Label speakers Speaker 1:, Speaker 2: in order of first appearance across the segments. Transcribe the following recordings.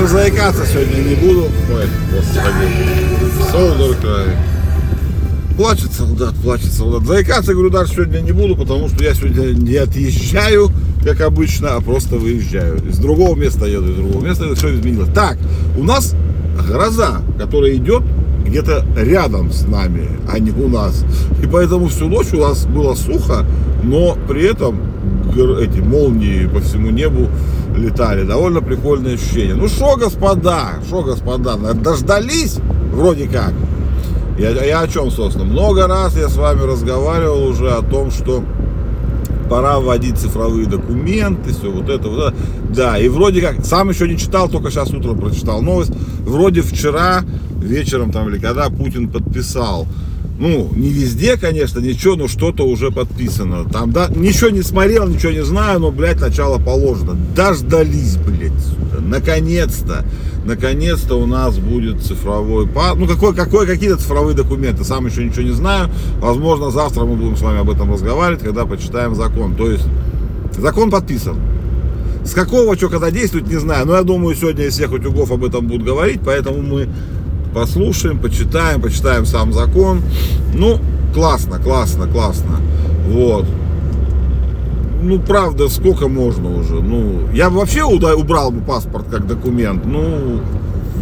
Speaker 1: даже заикаться сегодня не буду. Ой, господи. Солдат край. Плачет солдат, плачет солдат. Заикаться, говорю, даже сегодня не буду, потому что я сегодня не отъезжаю, как обычно, а просто выезжаю. Из другого места еду, из другого места, это все изменилось. Так, у нас гроза, которая идет где-то рядом с нами, а не у нас. И поэтому всю ночь у нас было сухо, но при этом эти молнии по всему небу летали. Довольно прикольное ощущение. Ну что, господа, что, господа, дождались вроде как. Я, я о чем, собственно? Много раз я с вами разговаривал уже о том, что пора вводить цифровые документы, все вот это, вот это. Да, и вроде как, сам еще не читал, только сейчас утром прочитал новость. Вроде вчера вечером там или когда Путин подписал. Ну, не везде, конечно, ничего, но что-то уже подписано. Там, да, ничего не смотрел, ничего не знаю, но, блядь, начало положено. Дождались, блядь, сюда. Наконец-то, наконец-то у нас будет цифровой паспорт. Ну, какой, какой, какие-то цифровые документы. Сам еще ничего не знаю. Возможно, завтра мы будем с вами об этом разговаривать, когда почитаем закон. То есть, закон подписан. С какого, что, когда действует, не знаю. Но я думаю, сегодня из всех утюгов об этом будут говорить, поэтому мы послушаем, почитаем, почитаем сам закон. Ну, классно, классно, классно. Вот. Ну, правда, сколько можно уже? Ну, я бы вообще убрал бы паспорт как документ. Ну,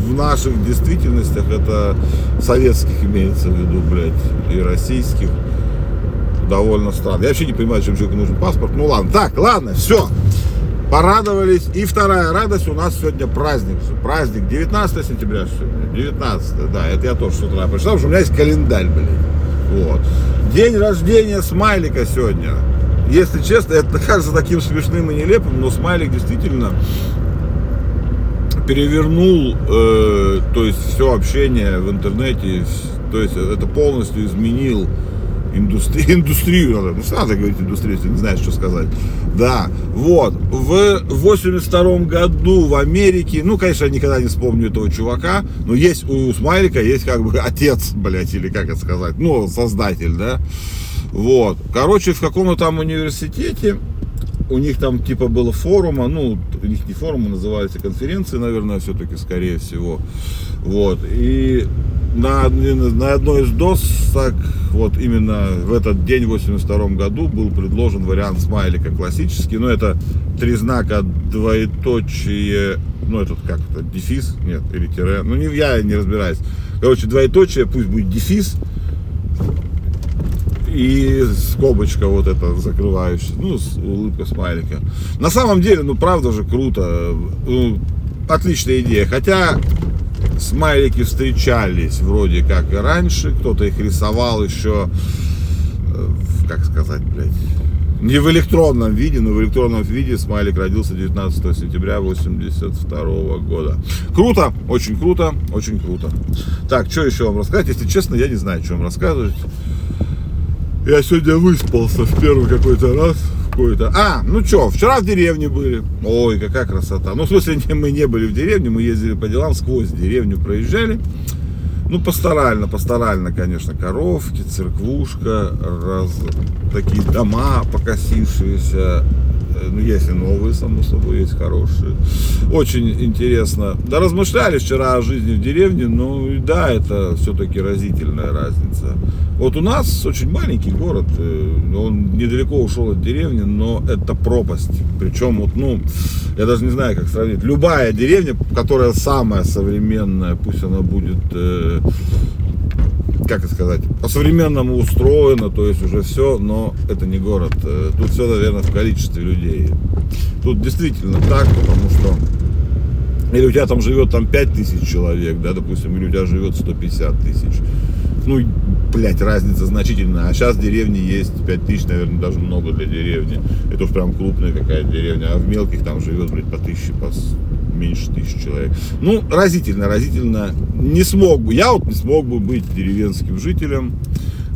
Speaker 1: в наших действительностях это советских имеется в виду, блядь, и российских. Довольно странно. Я вообще не понимаю, зачем человеку нужен паспорт. Ну ладно. Так, ладно, все порадовались. И вторая радость, у нас сегодня праздник. Праздник 19 сентября сегодня. 19, да, это я тоже с утра прочитал, потому что у меня есть календарь, блин. Вот. День рождения смайлика сегодня. Если честно, это кажется таким смешным и нелепым, но смайлик действительно перевернул, э, то есть все общение в интернете, то есть это полностью изменил индустри, индустрию, ну, надо говорить индустрию, если не знаешь, что сказать. Да, вот, в 82 году в Америке, ну, конечно, я никогда не вспомню этого чувака, но есть у Смайлика, есть как бы отец, блядь, или как это сказать, ну, создатель, да, вот. Короче, в каком-то там университете, у них там типа было форума, ну, у них не форумы, называются конференции, наверное, все-таки, скорее всего. Вот. И на, на одной из досок, вот именно в этот день, в 82 году, был предложен вариант смайлика классический. Ну, это три знака, двоеточие, ну, этот как это, дефис, нет, или тире. Ну, не, я не разбираюсь. Короче, двоеточие, пусть будет дефис, и скобочка вот эта закрывающая, ну, улыбка смайлика. На самом деле, ну, правда же круто, ну, отличная идея. Хотя смайлики встречались вроде как и раньше, кто-то их рисовал еще, э, как сказать, блядь, не в электронном виде, но в электронном виде смайлик родился 19 сентября 82 года. Круто, очень круто, очень круто. Так, что еще вам рассказать? Если честно, я не знаю, что вам рассказывать. Я сегодня выспался в первый какой-то раз. Какой-то. А, ну что, вчера в деревне были. Ой, какая красота. Ну, в смысле, мы не были в деревне, мы ездили по делам, сквозь деревню проезжали. Ну, пасторально, пасторально, конечно, коровки, церквушка, раз, такие дома покосившиеся, ну, есть и новые, само собой, есть хорошие. Очень интересно. Да, размышляли вчера о жизни в деревне, но да, это все-таки разительная разница. Вот у нас очень маленький город, э, он недалеко ушел от деревни, но это пропасть. Причем, вот, ну, я даже не знаю, как сравнить. Любая деревня, которая самая современная, пусть она будет э, как сказать, по-современному устроено, то есть уже все, но это не город. Э, тут все, наверное, в количестве людей. Тут действительно так, потому что или у тебя там живет там 5 тысяч человек, да, допустим, или у тебя живет 150 тысяч. Ну, блядь, разница значительная. А сейчас в деревне есть 5 тысяч, наверное, даже много для деревни. Это уж прям крупная какая-то деревня. А в мелких там живет, блядь, по тысяче, по меньше тысячи человек. Ну, разительно, разительно. Не смог бы, я вот не смог бы быть деревенским жителем.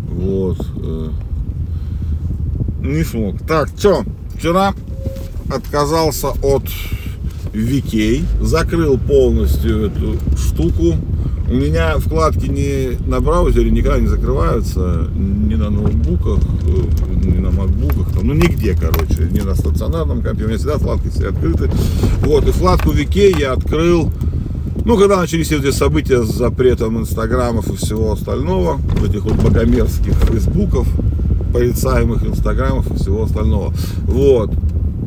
Speaker 1: Вот. Э, не смог. Так, что, вчера отказался от Викей, закрыл полностью эту штуку. У меня вкладки не на браузере никогда не закрываются, ни на ноутбуках, э, ни на макбуках, там, ну нигде, короче, ни на стационарном компе. У меня всегда вкладки все открыты. Вот, и вкладку VK я открыл Ну, когда начались эти события с запретом инстаграмов и всего остального, вот этих вот богомерзких фейсбуков, порицаемых инстаграмов и всего остального. Вот.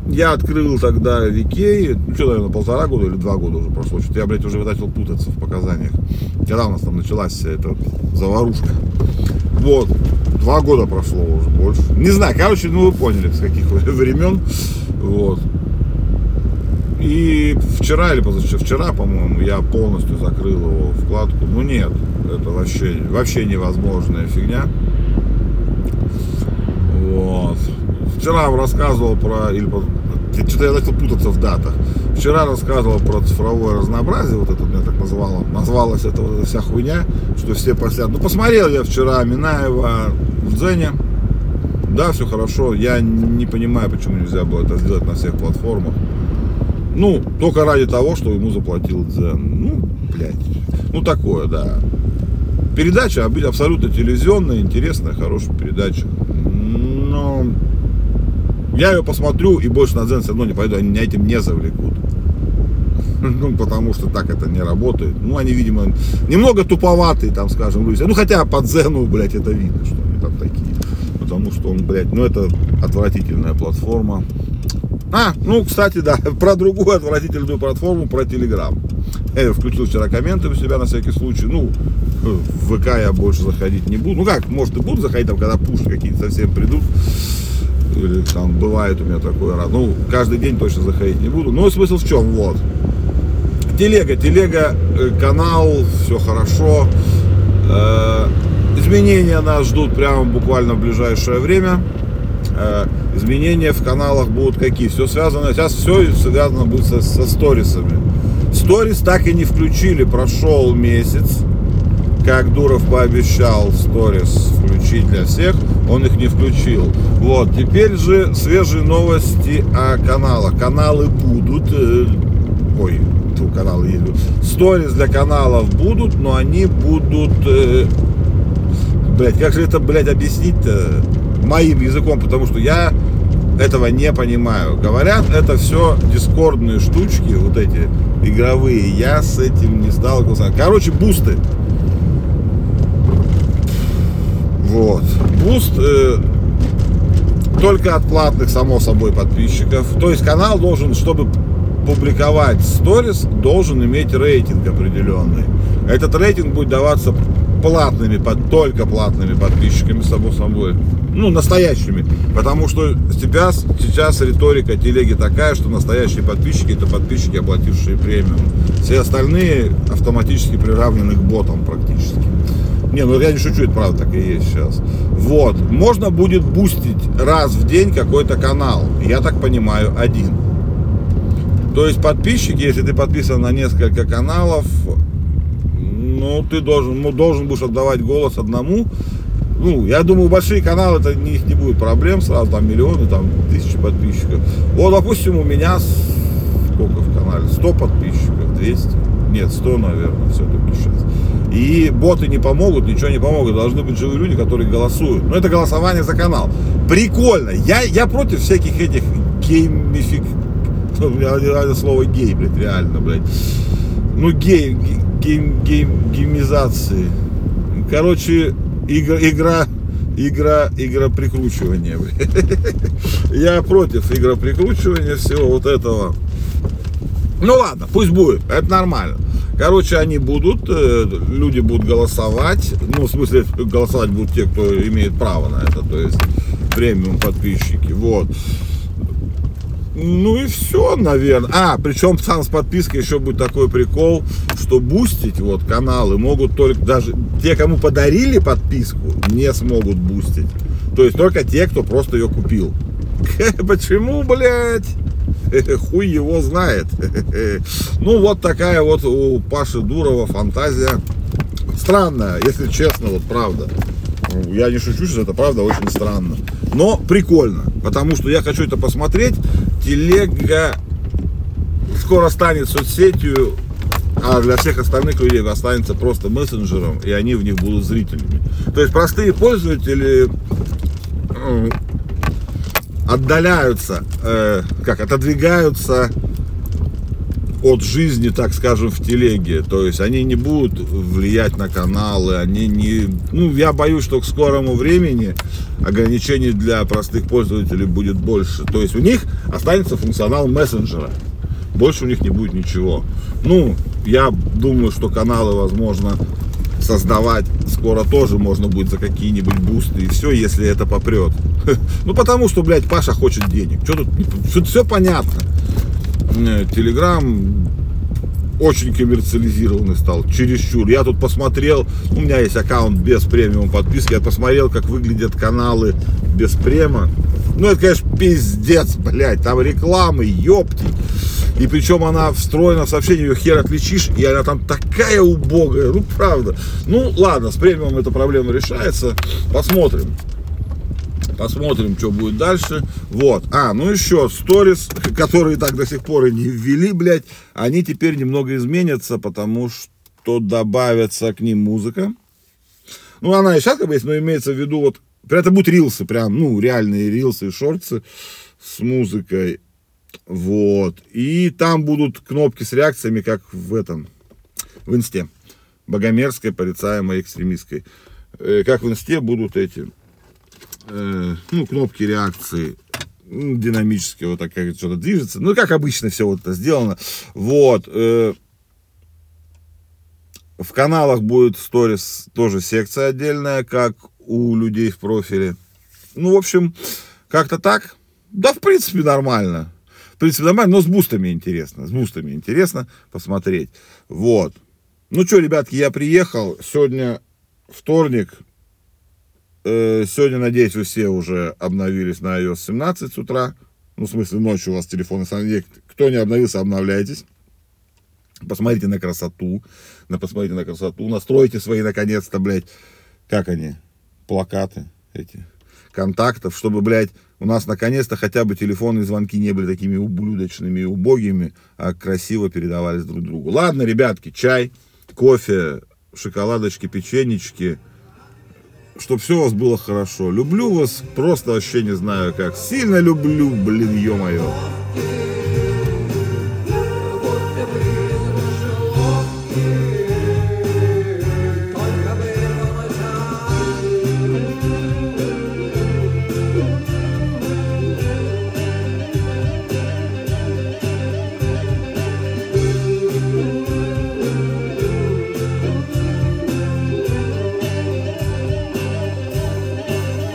Speaker 1: Я открыл тогда в Икее, ну что, наверное, полтора года или два года уже прошло. Что-то я, блядь, уже начал путаться в показаниях. Когда у нас там началась вся эта заварушка. Вот. Два года прошло уже больше. Не знаю, короче, ну вы поняли, с каких времен. Вот. И вчера или позавчера, вчера, по-моему, я полностью закрыл его вкладку. Ну нет, это вообще, вообще невозможная фигня. Вот. Вчера вам рассказывал про, или что-то я начал путаться в датах. Вчера рассказывал про цифровое разнообразие, вот это мне так назвало, назвалась эта вот вся хуйня, что все посят. Ну, посмотрел я вчера Минаева в Дзене, да, все хорошо, я не понимаю, почему нельзя было это сделать на всех платформах. Ну, только ради того, что ему заплатил Дзен. Ну, блядь, ну такое, да. Передача абсолютно телевизионная, интересная, хорошая передача. Но я ее посмотрю и больше на Дзен все равно не пойду, они меня этим не завлекут. Ну, потому что так это не работает. Ну, они, видимо, немного туповатые, там, скажем, люди. Ну, хотя по Дзену, блядь, это видно, что они там такие. Потому что он, блядь, ну, это отвратительная платформа. А, ну, кстати, да, про другую отвратительную платформу, про Телеграм. Я включил вчера комменты у себя на всякий случай. Ну, в ВК я больше заходить не буду. Ну как, может и буду заходить, там, когда пуши какие-то совсем придут. Или там бывает у меня такое. Ну, каждый день точно заходить не буду. Но смысл в чем? Вот. Телега, телега, э, канал, все хорошо. Э, изменения нас ждут прямо буквально в ближайшее время. Э, изменения в каналах будут какие? Все связано, сейчас все связано будет со, со сторисами. Сторис так и не включили, прошел месяц, как Дуров пообещал сторис включить для всех, он их не включил. Вот, теперь же свежие новости о каналах. Каналы будут, э, ой, ту каналы едут. Сторис для каналов будут, но они будут, э, блять, как же это, блядь, объяснить-то? моим языком, потому что я этого не понимаю. Говорят, это все дискордные штучки, вот эти игровые. Я с этим не сталкивался. Короче, бусты. Вот. Буст э, только от платных, само собой, подписчиков. То есть канал должен, чтобы публиковать сторис, должен иметь рейтинг определенный. Этот рейтинг будет даваться платными, под, только платными подписчиками, само собой. Ну, настоящими. Потому что сейчас, сейчас риторика телеги такая, что настоящие подписчики это подписчики, оплатившие премиум. Все остальные автоматически приравнены к ботам практически. Не, ну я не шучу, это правда так и есть сейчас. Вот. Можно будет бустить раз в день какой-то канал. Я так понимаю, один. То есть подписчики, если ты подписан на несколько каналов, ну, ты должен, ну, должен будешь отдавать голос одному. Ну, я думаю, большие каналы, это них не будет проблем сразу, там миллионы, там тысячи подписчиков. Вот, допустим, у меня сколько в канале? 100 подписчиков, 200? Нет, 100, наверное, все-таки сейчас. И боты не помогут, ничего не помогут. Должны быть живые люди, которые голосуют. Но это голосование за канал. Прикольно. Я, я против всяких этих геймифик... У меня слово гей, блядь, реально, блядь. Ну, гей, гейм, гейм, геймизации. Короче, игра, игра, игра, игра прикручивания. Я против игра прикручивания всего вот этого. Ну ладно, пусть будет, это нормально. Короче, они будут, э, люди будут голосовать. Ну, в смысле, голосовать будут те, кто имеет право на это, то есть премиум подписчики. Вот. Ну и все, наверное. А, причем сам с подпиской еще будет такой прикол, что бустить вот каналы могут только даже те, кому подарили подписку, не смогут бустить. То есть только те, кто просто ее купил. Почему, блядь? Хуй его знает. Ну вот такая вот у Паши Дурова фантазия. Странная, если честно, вот правда. Я не шучу, что это правда очень странно. Но прикольно, потому что я хочу это посмотреть. Телега скоро станет соцсетью, а для всех остальных людей останется просто мессенджером, и они в них будут зрителями. То есть простые пользователи отдаляются, э, как отодвигаются от жизни, так скажем, в телеге. То есть они не будут влиять на каналы, они не... Ну, я боюсь, что к скорому времени ограничений для простых пользователей будет больше. То есть у них останется функционал мессенджера. Больше у них не будет ничего. Ну, я думаю, что каналы, возможно, создавать скоро тоже можно будет за какие-нибудь бусты и все, если это попрет. Ну, потому что, блядь, Паша хочет денег. Что тут, тут все понятно. Телеграм очень коммерциализированный стал, чересчур. Я тут посмотрел, у меня есть аккаунт без премиум подписки, я посмотрел, как выглядят каналы без према. Ну, это, конечно, пиздец, блядь, там рекламы, ёпти. И причем она встроена в сообщение, ее хер отличишь, и она там такая убогая, ну, правда. Ну, ладно, с премиум эта проблема решается, посмотрим. Посмотрим, что будет дальше. Вот. А, ну еще сторис, которые так до сих пор и не ввели, блядь, они теперь немного изменятся, потому что добавится к ним музыка. Ну, она и сейчас как бы есть, но имеется в виду вот, это будут рилсы, прям, ну, реальные рилсы и шорты с музыкой. Вот. И там будут кнопки с реакциями, как в этом, в инсте. Богомерзкой, порицаемой, экстремистской. Э, как в инсте будут эти э, ну, кнопки реакции динамические, вот так как что-то движется. Ну, как обычно все вот это сделано. Вот. Э, в каналах будет сторис тоже секция отдельная, как у людей в профиле. Ну, в общем, как-то так. Да, в принципе, нормально. В принципе, нормально, но с бустами интересно. С бустами интересно посмотреть. Вот. Ну что, ребятки, я приехал. Сегодня вторник, сегодня, надеюсь, вы все уже обновились на iOS 17 с утра. Ну, в смысле, ночью у вас телефон. Кто не обновился, обновляйтесь. Посмотрите на красоту. На, посмотрите на красоту. Настройте свои, наконец-то, блядь, как они, плакаты эти, контактов, чтобы, блядь, у нас наконец-то хотя бы телефонные звонки не были такими ублюдочными и убогими, а красиво передавались друг другу. Ладно, ребятки, чай, кофе, шоколадочки, печенечки – чтобы все у вас было хорошо. Люблю вас, просто вообще не знаю как. Сильно люблю, блин, ё-моё.